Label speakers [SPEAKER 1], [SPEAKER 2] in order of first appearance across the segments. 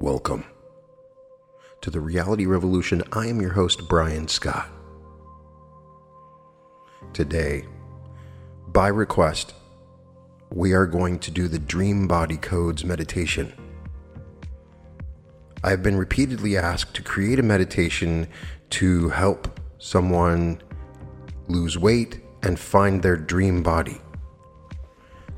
[SPEAKER 1] Welcome to the Reality Revolution. I am your host, Brian Scott. Today, by request, we are going to do the Dream Body Codes meditation. I have been repeatedly asked to create a meditation to help someone lose weight and find their dream body.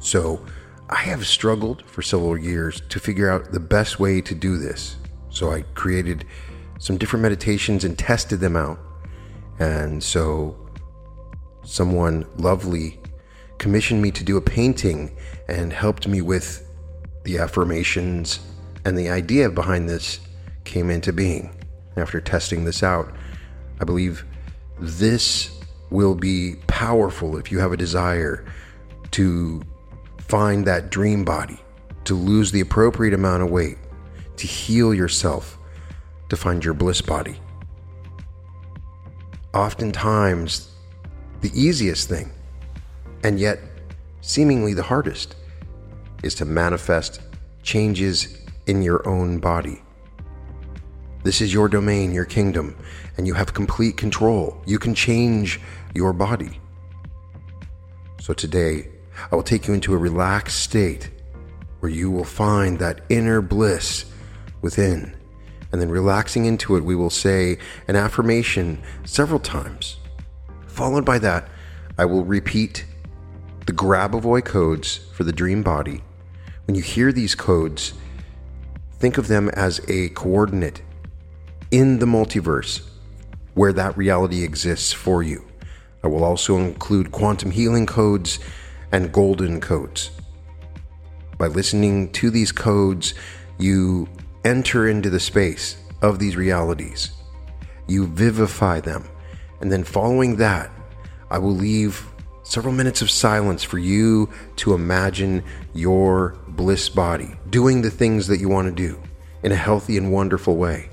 [SPEAKER 1] So, I have struggled for several years to figure out the best way to do this. So I created some different meditations and tested them out. And so someone lovely commissioned me to do a painting and helped me with the affirmations and the idea behind this came into being. After testing this out, I believe this will be powerful if you have a desire to find that dream body, to lose the appropriate amount of weight, to heal yourself, to find your bliss body. Oftentimes, the easiest thing, and yet seemingly the hardest, is to manifest changes in your own body. This is your domain, your kingdom, and you have complete control. You can change your body. So today, I will take you into a relaxed state where you will find that inner bliss within. And then relaxing into it, we will say an affirmation several times. Followed by that, I will repeat the Grabovoi codes for the dream body. When you hear these codes, think of them as a coordinate in the multiverse where that reality exists for you. I will also include quantum healing codes and golden codes. By listening to these codes, you enter into the space of these realities. You vivify them. And then, following that, I will leave several minutes of silence for you to imagine your bliss body doing the things that you want to do in a healthy and wonderful way.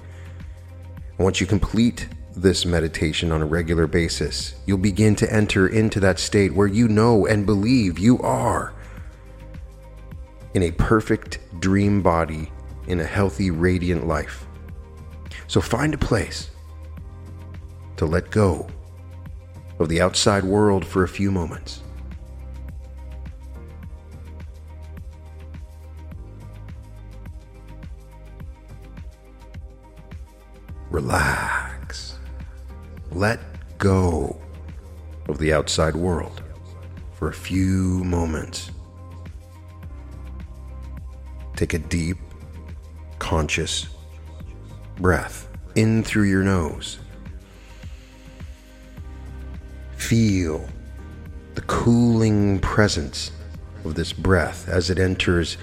[SPEAKER 1] Once you complete this meditation on a regular basis, you'll begin to enter into that state where you know and believe you are in a perfect dream body in a healthy, radiant life. So find a place to let go of the outside world for a few moments. Relax let go of the outside world for a few moments. Take a deep, conscious breath in through your nose. Feel the cooling presence of this breath as it enters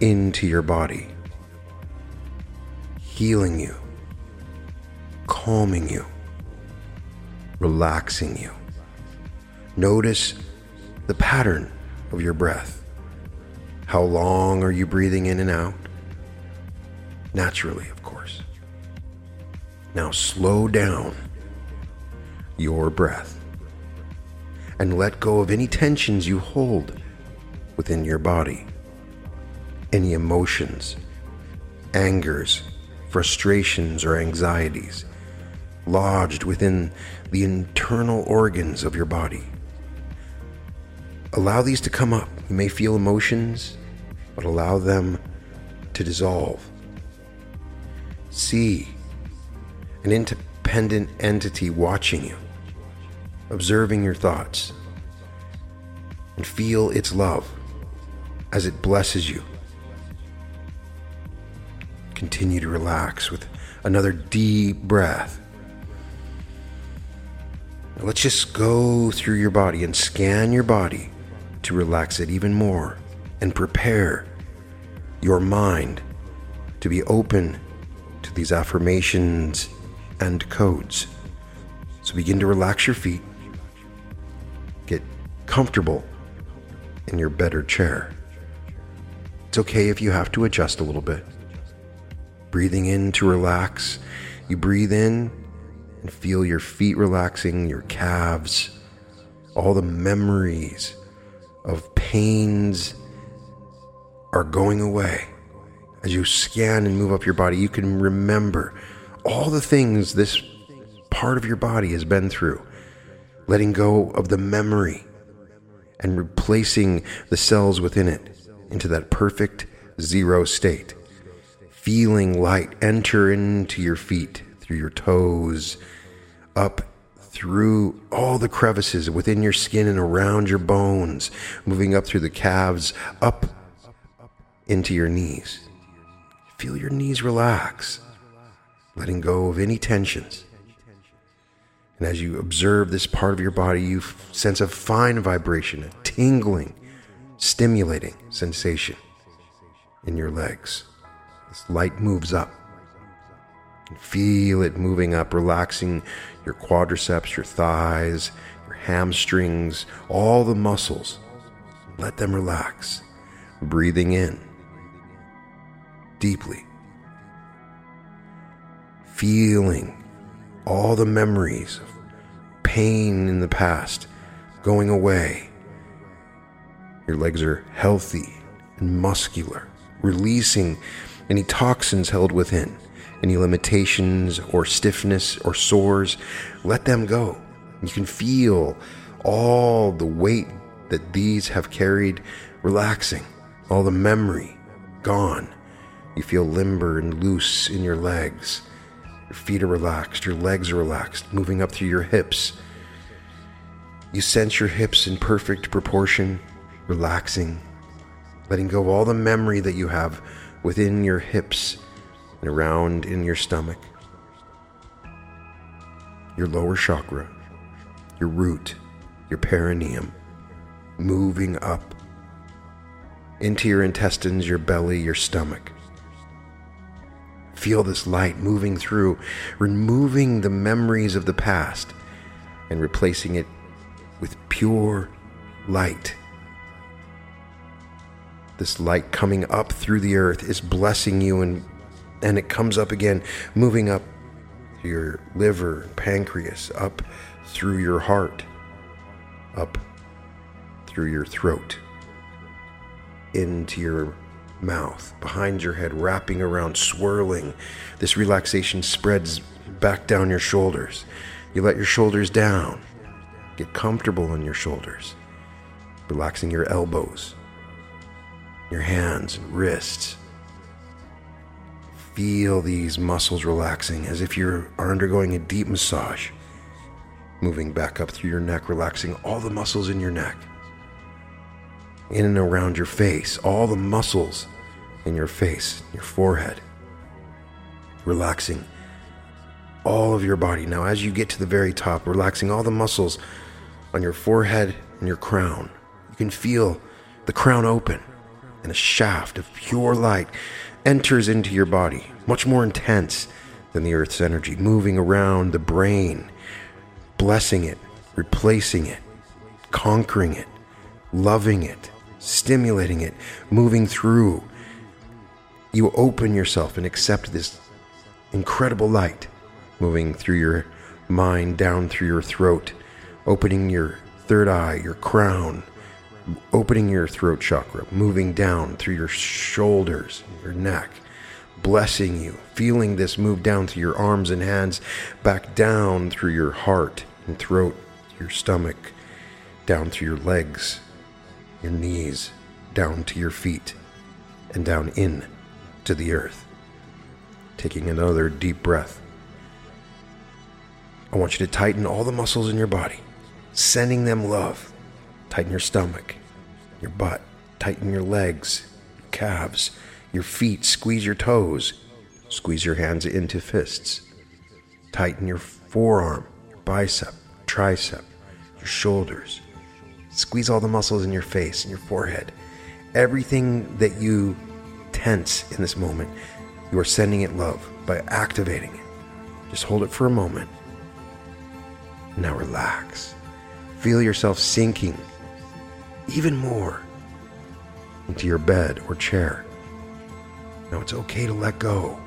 [SPEAKER 1] into your body, healing you, calming you relaxing you. Notice the pattern of your breath. How long are you breathing in and out? Naturally, of course. Now slow down your breath and let go of any tensions you hold within your body, any emotions, angers, frustrations, or anxieties lodged within the internal organs of your body. Allow these to come up. You may feel emotions, but allow them to dissolve. See an independent entity watching you, observing your thoughts, and feel its love as it blesses you. Continue to relax with another deep breath. Let's just go through your body and scan your body to relax it even more and prepare your mind to be open to these affirmations and codes. So begin to relax your feet, get comfortable in your better chair. It's okay if you have to adjust a little bit. Breathing in to relax, you breathe in and feel your feet relaxing, your calves, all the memories of pains are going away. As you scan and move up your body, you can remember all the things this part of your body has been through, letting go of the memory and replacing the cells within it into that perfect zero state. Feeling light enter into your feet, through your toes, up through all the crevices within your skin and around your bones, moving up through the calves, up into your knees. Feel your knees relax, letting go of any tensions. And as you observe this part of your body, you sense a fine vibration, a tingling, stimulating sensation in your legs. This light moves up. Feel it moving up, relaxing your quadriceps, your thighs, your hamstrings, all the muscles. Let them relax. Breathing in deeply. Feeling all the memories of pain in the past going away. Your legs are healthy and muscular, releasing any toxins held within, any limitations or stiffness or sores. Let them go. You can feel all the weight that these have carried relaxing, all the memory gone. You feel limber and loose in your legs. Your feet are relaxed, your legs are relaxed, moving up through your hips. You sense your hips in perfect proportion, relaxing, letting go all the memory that you have within your hips and around in your stomach. Your lower chakra, your root, your perineum, moving up into your intestines, your belly, your stomach. Feel this light moving through, removing the memories of the past and replacing it with pure light. This light coming up through the earth is blessing you, and, and it comes up again, moving up your liver, pancreas, up through your heart, up through your throat, into your mouth, behind your head, wrapping around, swirling. This relaxation spreads back down your shoulders. You let your shoulders down. Get comfortable on your shoulders, relaxing your elbows, your hands and wrists. Feel these muscles relaxing as if you are undergoing a deep massage. Moving back up through your neck, relaxing all the muscles in your neck in and around your face, all the muscles in your face, your forehead, relaxing all of your body. Now, as you get to the very top, relaxing all the muscles on your forehead and your crown, you can feel the crown open and a shaft of pure light enters into your body, much more intense than the Earth's energy, moving around the brain, blessing it, replacing it, conquering it, loving it stimulating it, moving through. You open yourself and accept this incredible light moving through your mind, down through your throat, opening your third eye, your crown, opening your throat chakra, moving down through your shoulders, your neck, blessing you, feeling this move down through your arms and hands, back down through your heart and throat, your stomach, down through your legs, your knees down to your feet and down in to the earth. Taking another deep breath. I want you to tighten all the muscles in your body, sending them love. Tighten your stomach, your butt, tighten your legs, your calves, your feet, squeeze your toes, squeeze your hands into fists. Tighten your forearm, your bicep, tricep, your shoulders, Squeeze all the muscles in your face and your forehead. Everything that you tense in this moment, you are sending it love by activating it. Just hold it for a moment. Now relax. Feel yourself sinking even more into your bed or chair. Now it's okay to let go.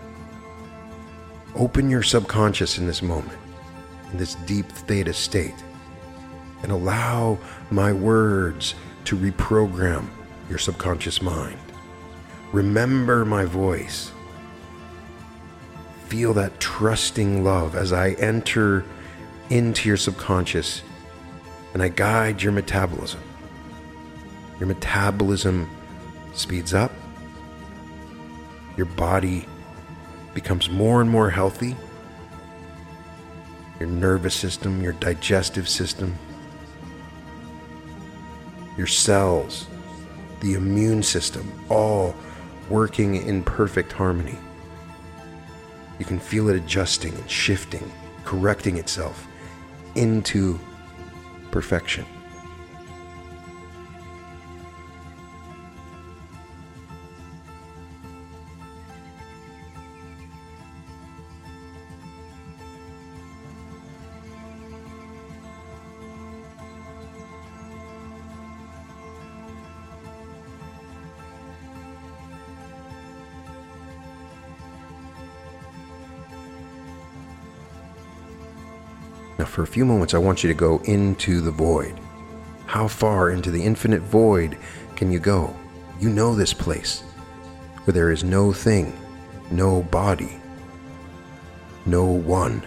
[SPEAKER 1] Open your subconscious in this moment, in this deep theta state and allow my words to reprogram your subconscious mind. Remember my voice. Feel that trusting love as I enter into your subconscious and I guide your metabolism. Your metabolism speeds up. Your body becomes more and more healthy. Your nervous system, your digestive system, your cells, the immune system, all working in perfect harmony. You can feel it adjusting and shifting, correcting itself into perfection. For a few moments, I want you to go into the void. How far into the infinite void can you go? You know this place where there is no thing, no body, no one.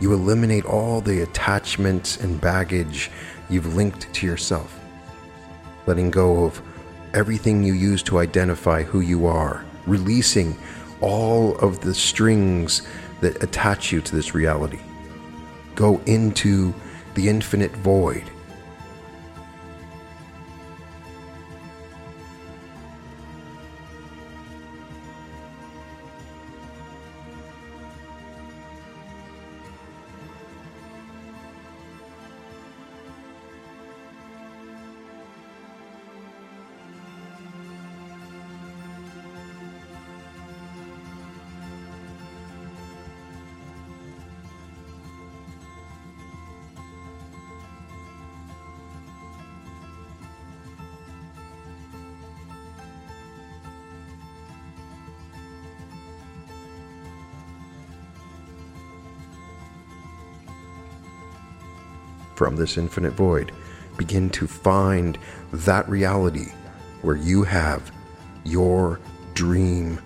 [SPEAKER 1] You eliminate all the attachments and baggage you've linked to yourself, letting go of everything you use to identify who you are, releasing all of the strings that attach you to this reality. Go into the infinite void. From this infinite void, begin to find that reality where you have your dream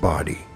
[SPEAKER 1] body.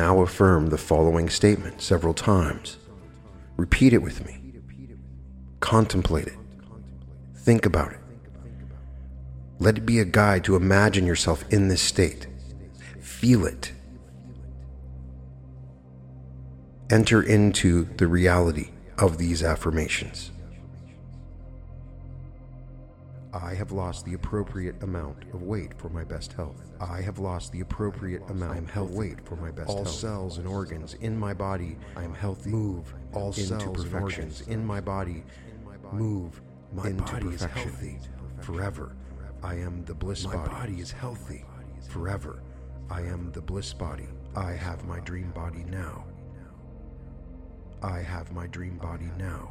[SPEAKER 1] Now affirm the following statement several times. Repeat it with me. Contemplate it. Think about it. Let it be a guide to imagine yourself in this state. Feel it. Enter into the reality of these affirmations. I have lost the appropriate amount of weight for my best health. I have lost the appropriate amount of weight for my best all health. All cells and organs in my body, I am healthy. Move all into cells and organs in my body. Move my into body perfection. is healthy forever. I am the bliss my body. My body is healthy forever. I am the bliss body. I have my dream body now. I have my dream body now.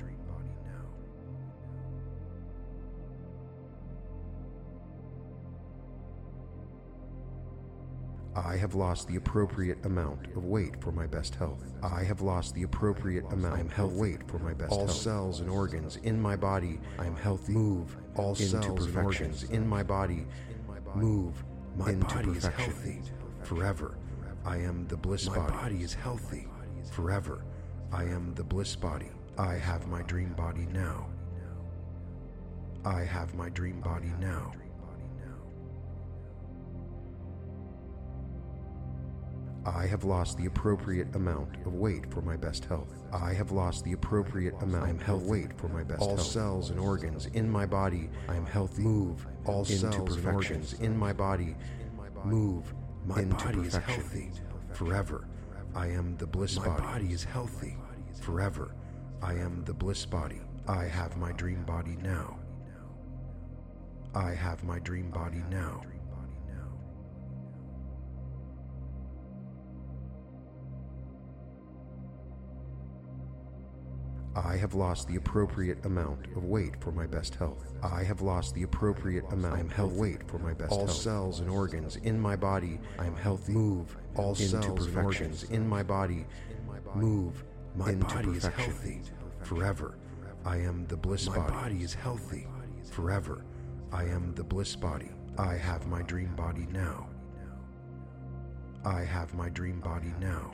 [SPEAKER 1] I have lost the appropriate amount of weight for my best health. I have lost the appropriate amount of weight for my best all health. All cells and organs in my body, I am healthy. Move all into cells perfection. and organs in my body. Move my into body perfection. is healthy forever. I am the bliss my body. My body is healthy forever. I am the bliss body. I have my dream body now. I have my dream body now. I have lost the appropriate amount of weight for my best health. I have lost the appropriate amount of weight for my best all health. All cells and organs in my body, I am healthy. Move all into cells and organs in my body. Move my into body perfection. is healthy forever. I am the bliss my body. My body is healthy forever. I am the bliss body. I have my dream body now. I have my dream body now. I have lost the appropriate amount of weight for my best health. I have lost the appropriate amount of weight for my best all health. All cells and organs in my body, I am healthy. Move all into cells and organs in my body. Move my into body perfection. is healthy forever. I am the bliss my body. My body is healthy forever. I am the bliss body. I have my dream body now. I have my dream body now.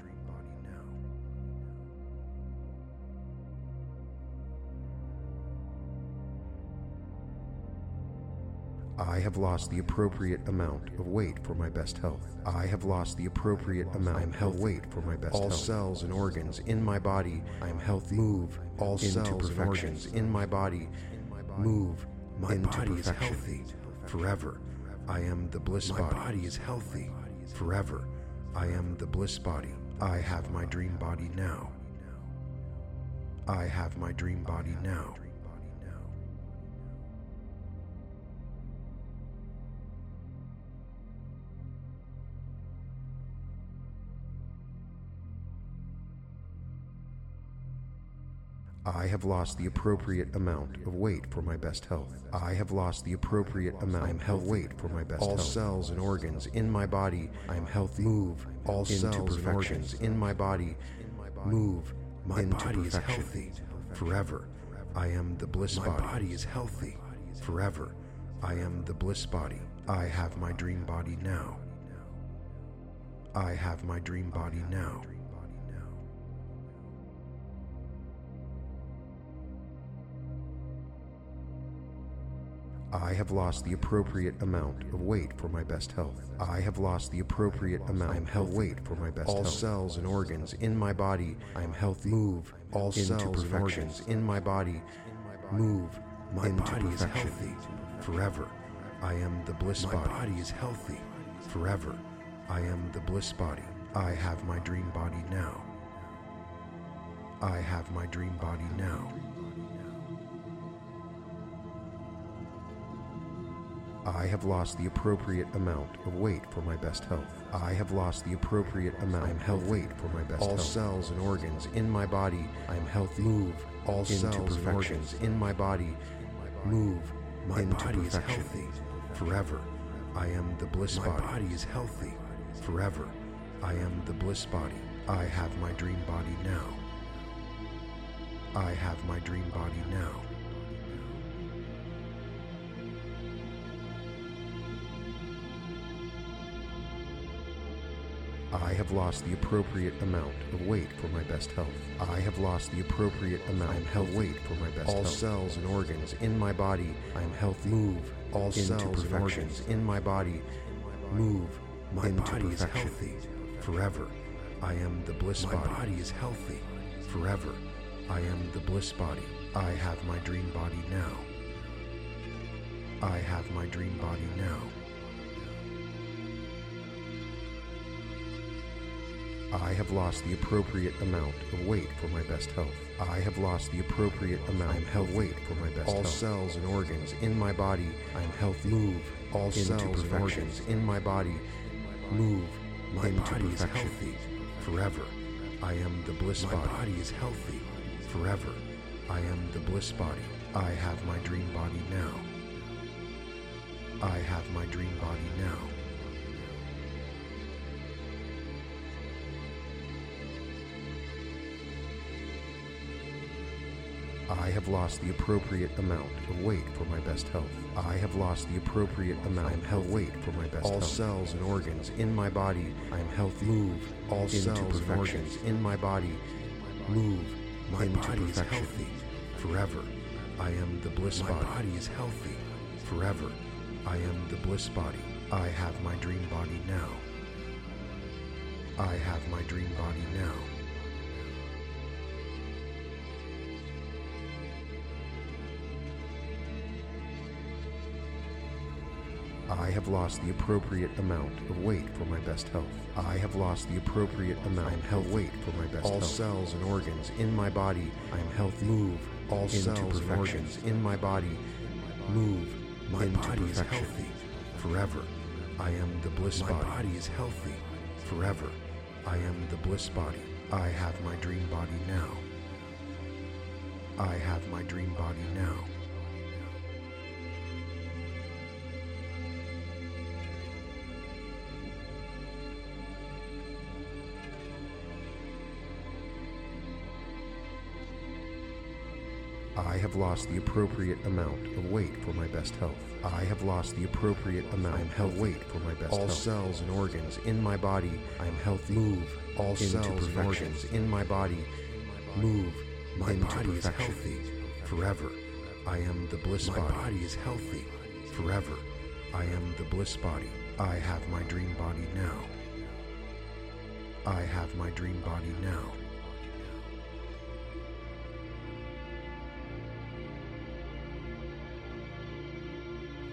[SPEAKER 1] I have lost the appropriate amount of weight for my best health. I have lost the appropriate amount of weight for my best all health. All cells and organs in my body, I am healthy. Move all cells and organs in my body. Move my into body perfection. is healthy forever. I am the bliss my body. My body is healthy forever. I am the bliss body. I have my dream body now. I have my dream body now. I have lost the appropriate amount of weight for my best health. I have lost the appropriate amount of weight for my best all health. All cells and organs in my body, I am healthy. Move all cells and organs in my body. Move my into body perfection. is healthy forever. I am the bliss my body. My body is healthy forever. I am the bliss body. I have my dream body now. I have my dream body now. I have lost the appropriate amount of weight for my best health. I have lost the appropriate amount of weight for my best all health. All cells and organs in my body, I am healthy. Move all cells and organs in my body. Move my into body perfection. is healthy forever. I am the bliss my body. My body is healthy forever. I am the bliss body. I have my dream body now. I have my dream body now. I have lost the appropriate amount of weight for my best health. I have lost the appropriate amount of weight for my best all health. All cells and organs in my body, I am healthy. Move all into cells and organs in my body. Move my into body perfection. is healthy forever. I am the bliss my body. My body is healthy forever. I am the bliss body. I have my dream body now. I have my dream body now. I have lost the appropriate amount of weight for my best health. I have lost the appropriate amount of weight for my best all health. All cells and organs in my body, I am healthy. Move all cells and organs in my body. Move my into body perfection. is healthy forever. I am the bliss my body. My body is healthy forever. I am the bliss body. I have my dream body now. I have my dream body now. I have lost the appropriate amount of weight for my best health. I have lost the appropriate amount of weight for my best all health. All cells and organs in my body, I am healthy. Move all cells and organs in my body. Move my into body perfection. is healthy forever. I am the bliss my body. My body is healthy forever. I am the bliss body. I have my dream body now. I have my dream body now. I have lost the appropriate amount of weight for my best health. I have lost the appropriate amount of weight for my best all health. All cells and organs in my body, I am healthy. Move all cells and organs in my body. Move my into body perfection. is healthy forever. I am the bliss my body. My body is healthy forever. I am the bliss body. I have my dream body now. I have my dream body now. Have lost the appropriate amount of weight for my best health. I have lost the appropriate amount of weight for my best all health. All cells and organs in my body, I am healthy. Move all into cells and organs in my body. Move my into body perfection. is healthy forever. I am the bliss my body. My body is healthy forever. I am the bliss body. I have my dream body now. I have my dream body now. I have lost the appropriate amount of weight for my best health. I have lost the appropriate amount of weight for my best all health. All cells and organs in my body, I am healthy. Move all into cells and organs in my body. Move my into body perfection. is healthy forever. I am the bliss my body. My body is healthy forever. I am the bliss body. I have my dream body now. I have my dream body now.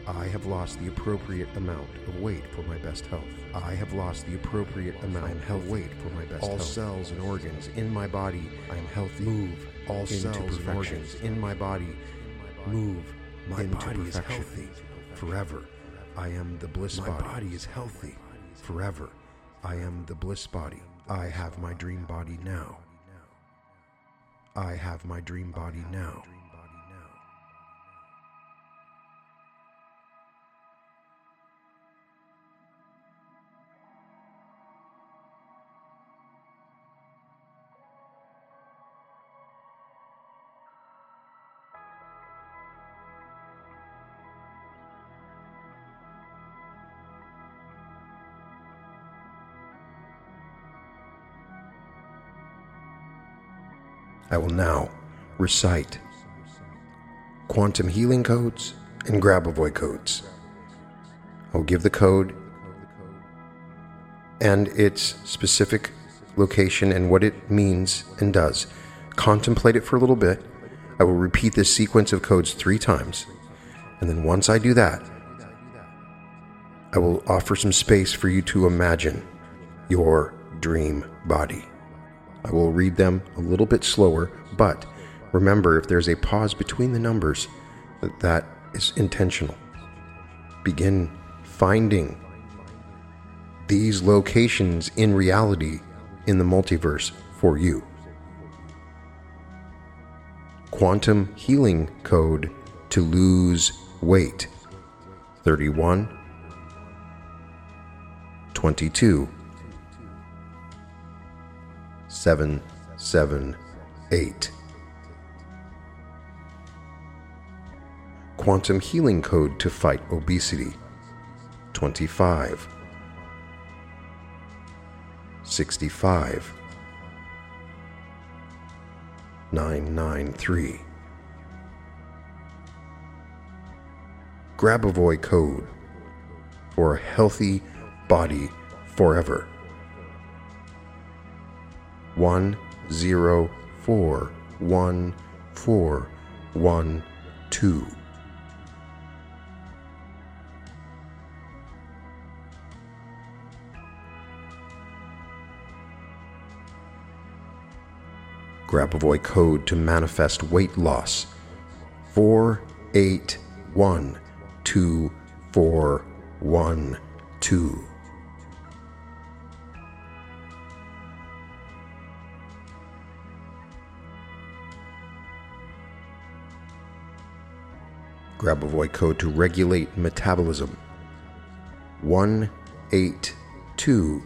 [SPEAKER 1] I have lost the appropriate amount of weight for my best health. I have lost the appropriate amount of weight for my best all health. All cells and organs in my body, I am healthy. Move all cells and organs in my body. Move my into body perfection. is healthy forever. I am the bliss my body. My body is healthy forever. I am the bliss body. I have my dream body now. I have my dream body now. I will now recite quantum healing codes and Grabovoi codes. I'll give the code and its specific location and what it means and does. Contemplate it for a little bit. I will repeat this sequence of codes three times. And then once I do that, I will offer some space for you to imagine your dream body. I will read them a little bit slower, but remember if there's a pause between the numbers, that is intentional. Begin finding these locations in reality in the multiverse for you. Quantum healing code to lose weight 31 22 778. Quantum Healing Code to Fight Obesity 25. 65. 993. Grabovoi Code for a healthy body forever one zero four one four one two. Grabovoi code to manifest weight loss four eight one two four one two. Grabovoi code to regulate metabolism. 1, 8, 2,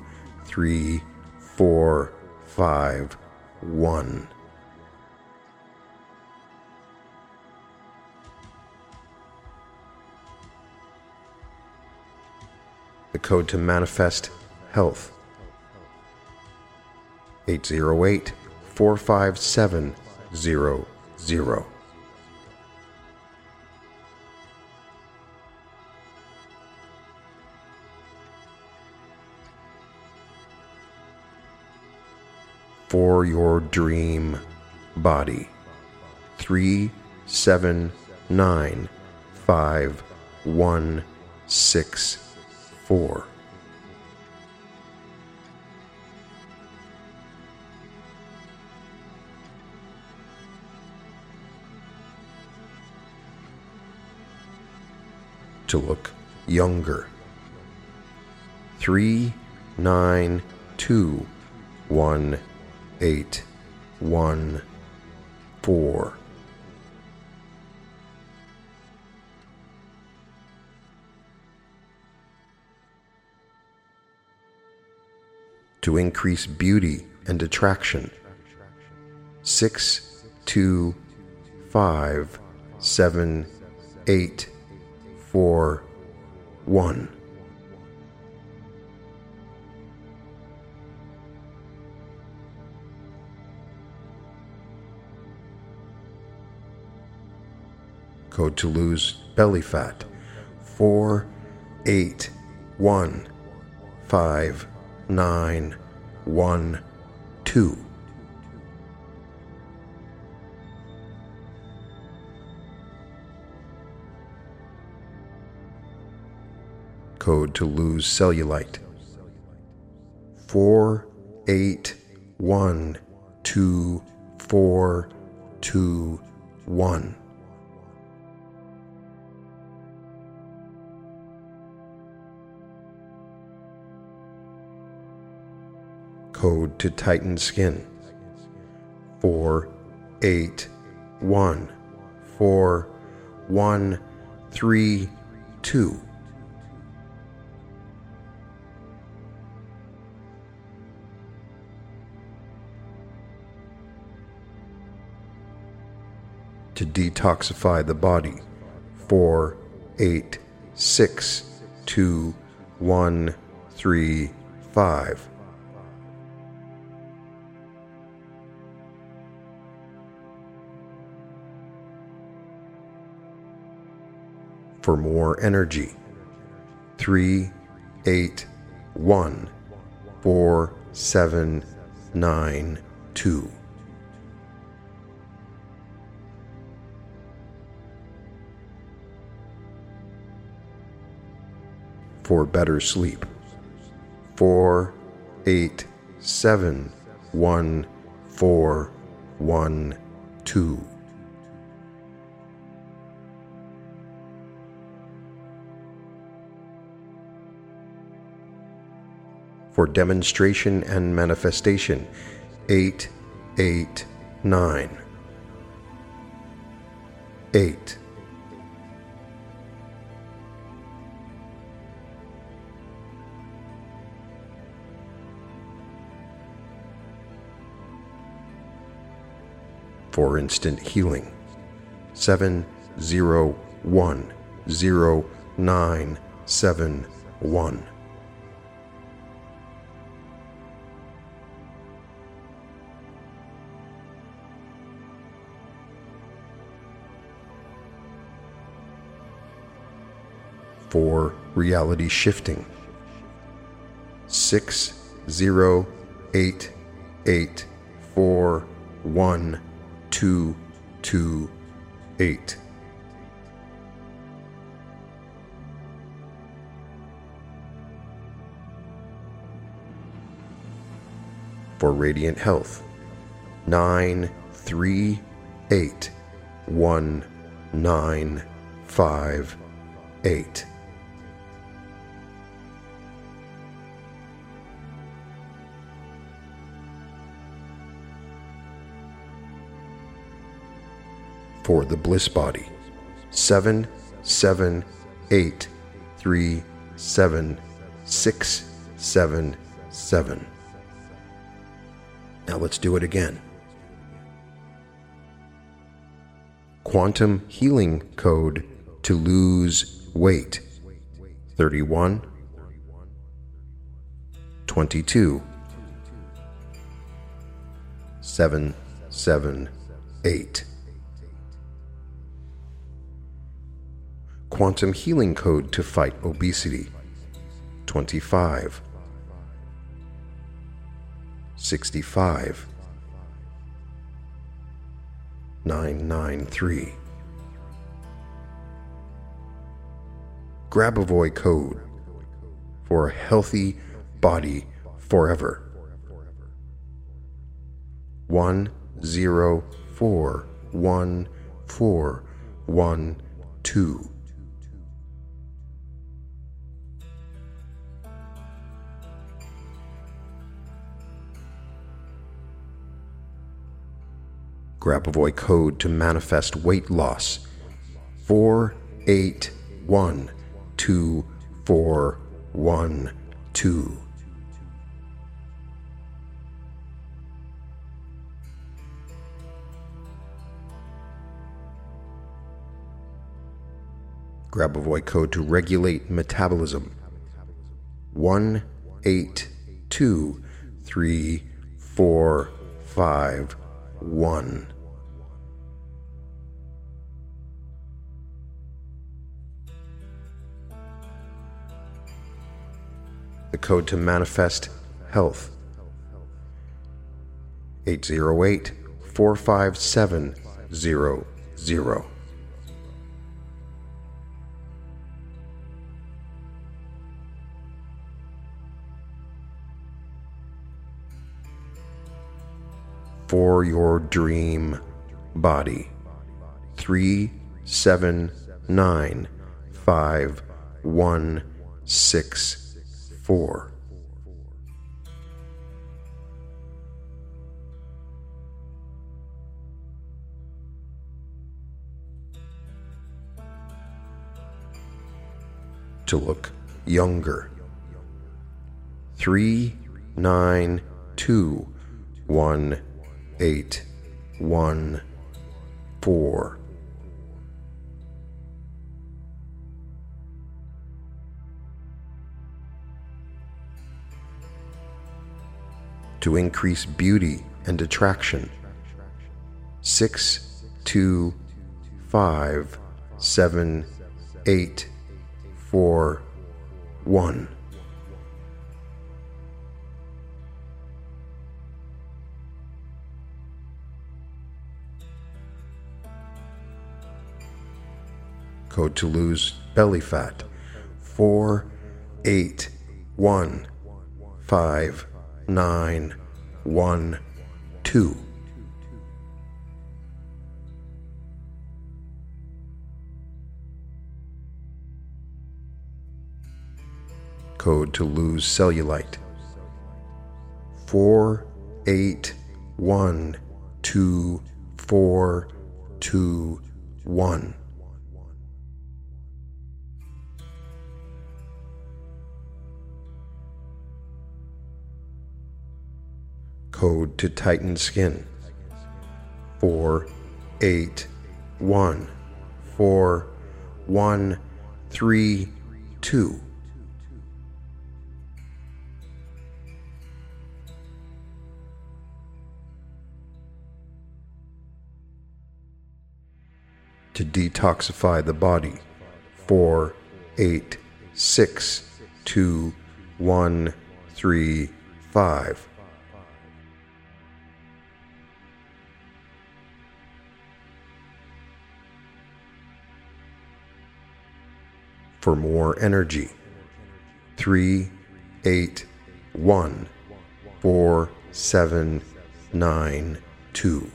[SPEAKER 1] 3, 4, 5, 1. The code to manifest health. 808 45700. For your dream body. Three, seven, nine, five, one, six, four. To look younger. Three, nine, two, one, eight, one, four. to increase beauty and attraction. Six, two, five, seven, eight, four, one. Code to lose belly fat. Four, eight, one, five, nine, one, two. Code to lose cellulite. Four, eight, one, two, four, two, one. Code to tighten skin. 4, 8, 1, 4, 1, 3, 2. To detoxify the body. 4, 8, 6, 2, 1, 3, 5. For more energy. 3, 8, 1, 4, 7, 9, 2. For better sleep. 4, 8, 7, 1, 4, 1, 2. For demonstration and manifestation. 8, 8, 9. 8. For instant healing. 7, two two eight. For radiant health, nine three eight one nine five eight. For the bliss body. Seven, seven, eight, three, seven, six, seven, seven. Now let's do it again. Quantum healing code to lose weight 31, 22, 7, 7, 8. Quantum healing code to fight obesity 25 65 993 Grabovoi code for a healthy body forever. One zero four one four one two. Grabovoi code to manifest weight loss four eight one two four one two. Grabovoi code to regulate metabolism one eight two three four five one. The code to manifest health. 808 45700. for your dream body. Three, seven, nine, five, one, six, four. To look younger. Three, nine, two, one, eight, one, four. To increase beauty and attraction. Six, two, five, seven, eight, four, one. code to lose belly fat. Four, eight, one, five, nine, one, two. Code to lose cellulite. Four, eight, one, two, four, two, one. Code to tighten skin. 4 8 1 4 1 3 2 to detoxify the body. 4 8 6 2 1 3 5 for more energy. 3, 8, 1, 4, 7, 9, 2.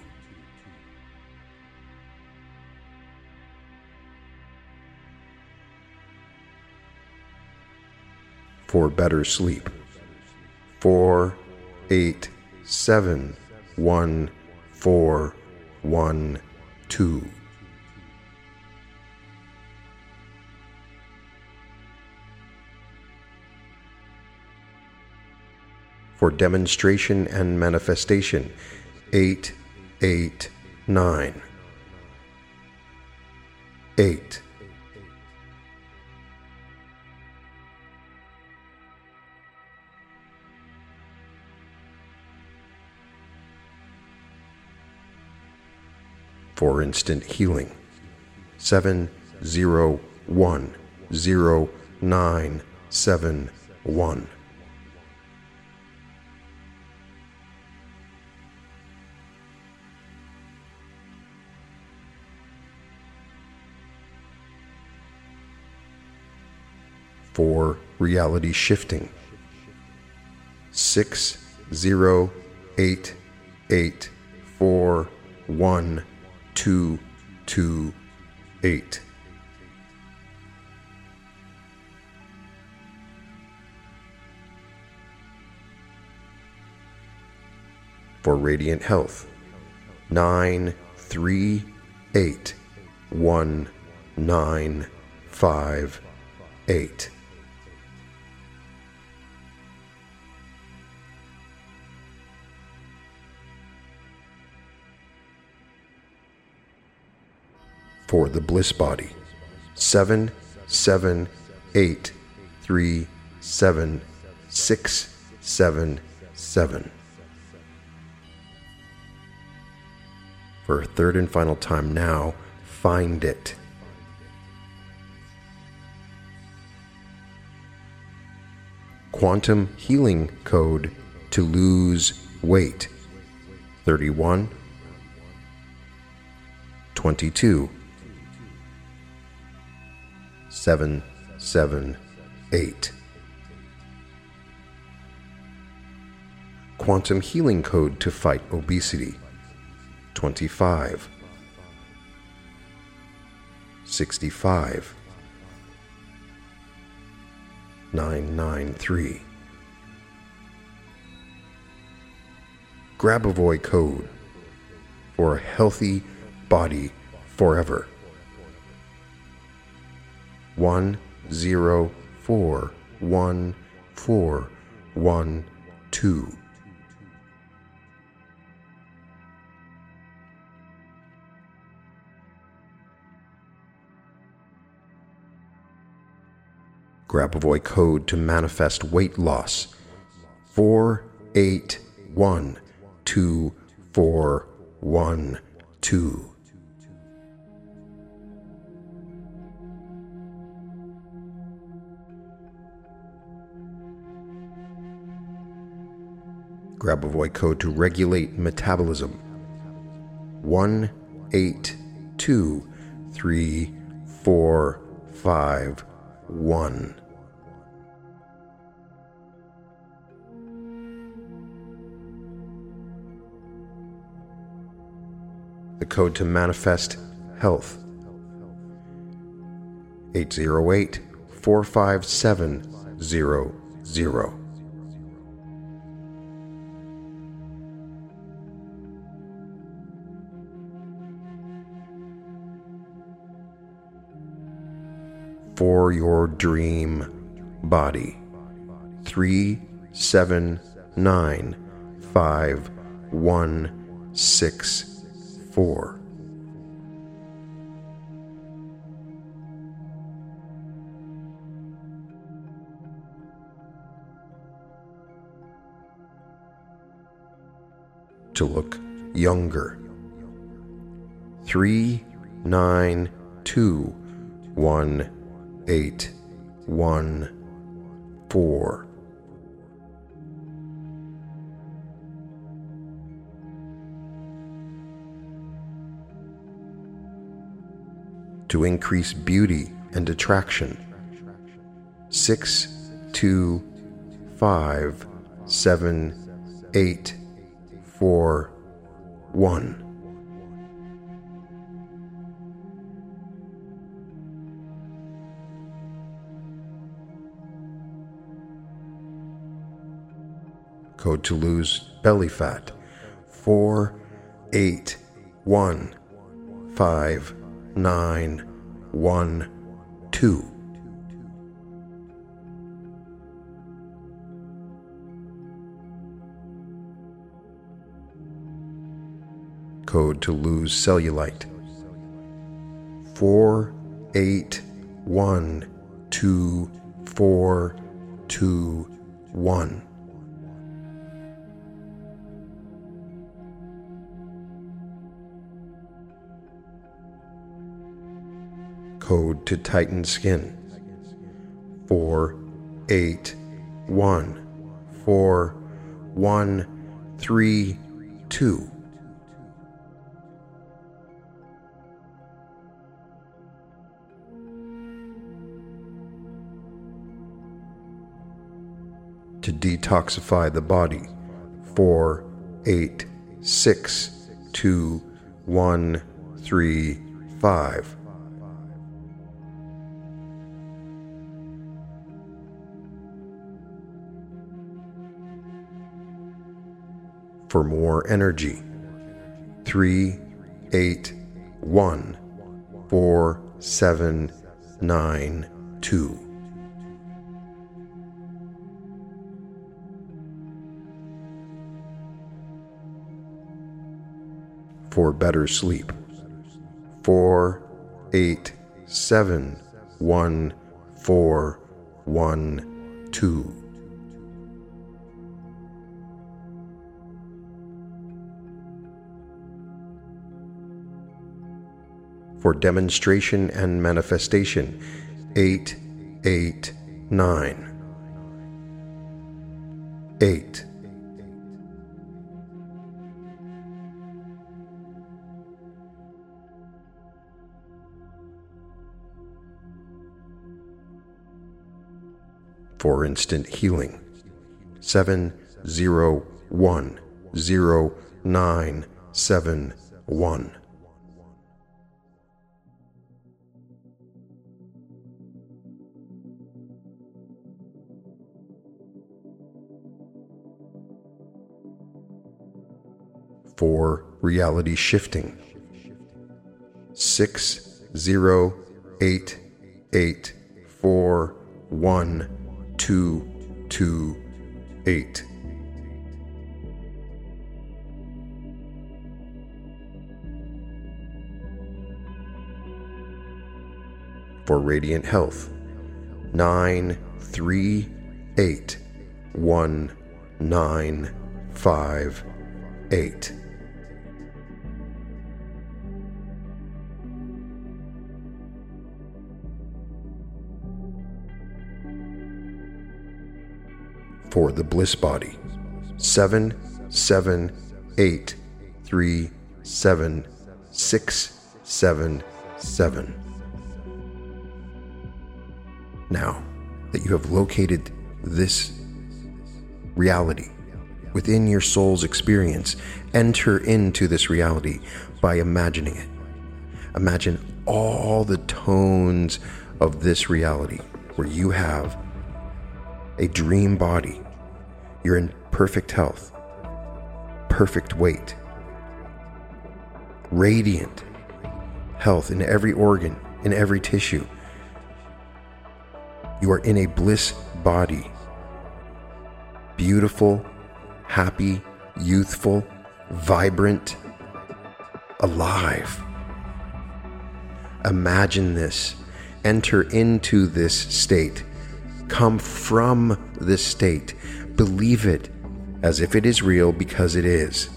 [SPEAKER 1] For better sleep. 4, 8, 7, 1, 4, 1, 2. For demonstration and manifestation. 8, 8, 9. 8. For instant healing. 7, 0, 1, 0, 9, 7, 1. Four reality shifting. Six zero eight eight four one two two eight. For radiant health, nine three eight one nine five eight. For the bliss body, seven seven eight three seven six seven seven. For a third and final time now, find it. Quantum healing code to lose weight 31 22 778 Quantum healing code to fight obesity. 25 65 993 Grabovoi code for a healthy body forever. 104112 Grabovoi code to manifest weight loss 481212. Grabovoi code to regulate metabolism. 182345 the code to manifest health. 808 45700. For your dream body 379516 to look younger. Three, nine, two, one, eight, one, four. To increase beauty and attraction. Six, two, five, seven, eight, four, one. Code to lose belly fat four, eight, one, five, nine, one, two. Code to lose cellulite four, eight, one, two, four, two, one. code to tighten Skin. 481432. To detoxify the body, 486235. For more energy. Three, eight, one, four, seven, nine, two. For better sleep. Four, eight, seven, one, four, one, two. For demonstration and manifestation. 8, 8, 9. 8. For instant healing. 7, for reality shifting. Six zero eight eight four one two two eight. For radiant health. Nine three eight one nine five eight. For the bliss body. Seven, seven, eight, three, seven, six, seven, seven. Now that you have located this reality within your soul's experience, enter into this reality by imagining it. Imagine all the tones of this reality where you have a dream body. You're in perfect health, perfect weight, radiant health in every organ, in every tissue. You are in a bliss body. Beautiful, happy, youthful, vibrant, alive. Imagine this. Enter into this state come from this state. Believe it as if it is real because it is.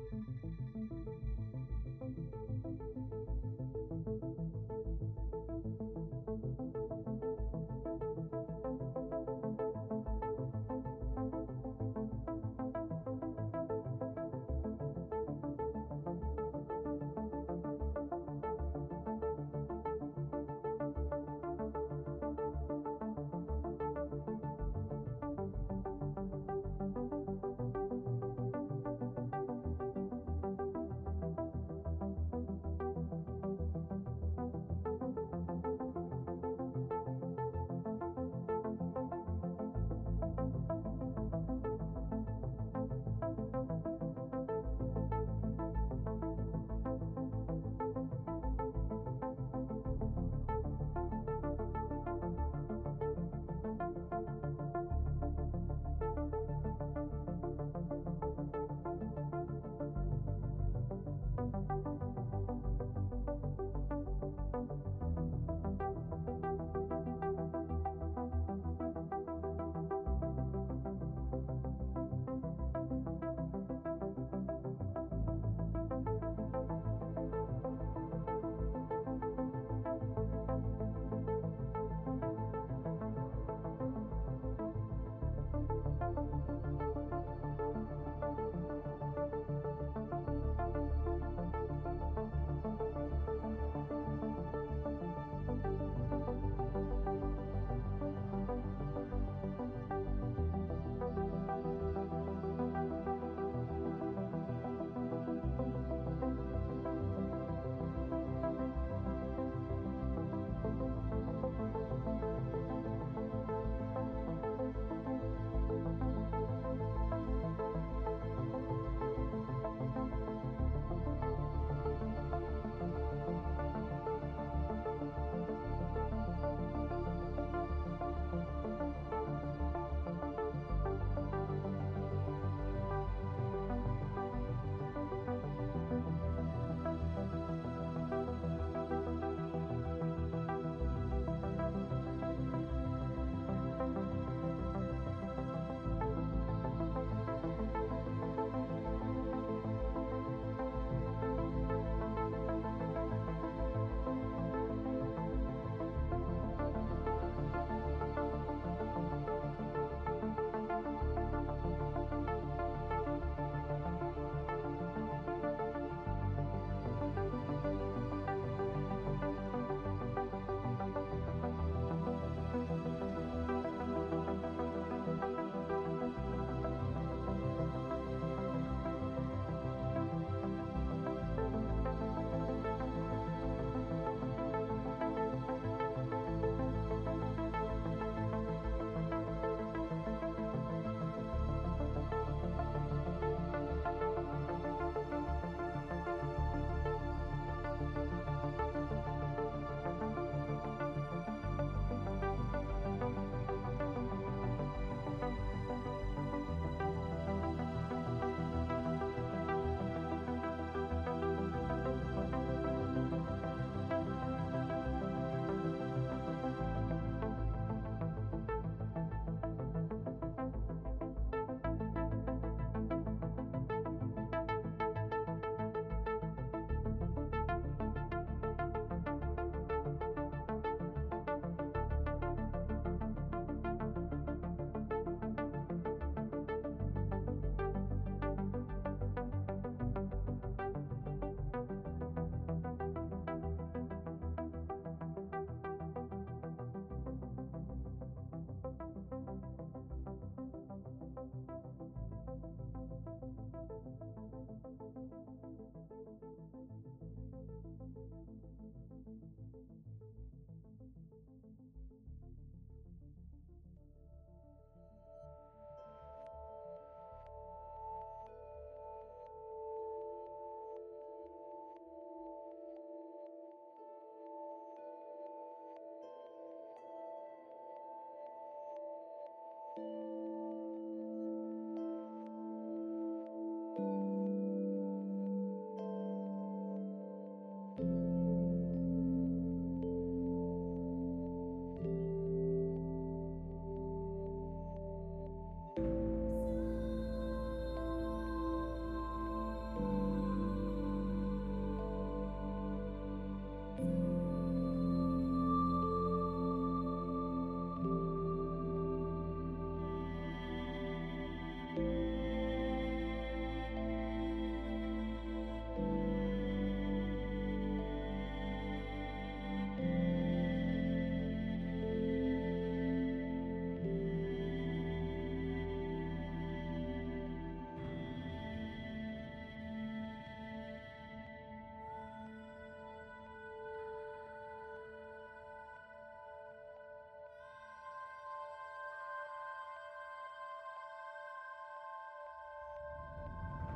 [SPEAKER 1] Thank you. Thank you.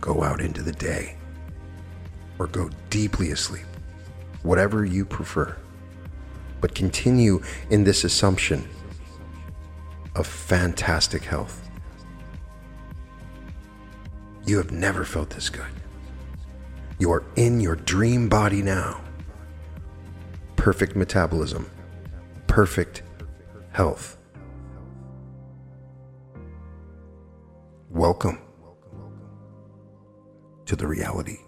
[SPEAKER 1] go out into the day or go deeply asleep, whatever you prefer. But continue in this assumption of fantastic health. You have never felt this good. You are in your dream body now. Perfect metabolism, perfect health. To the reality.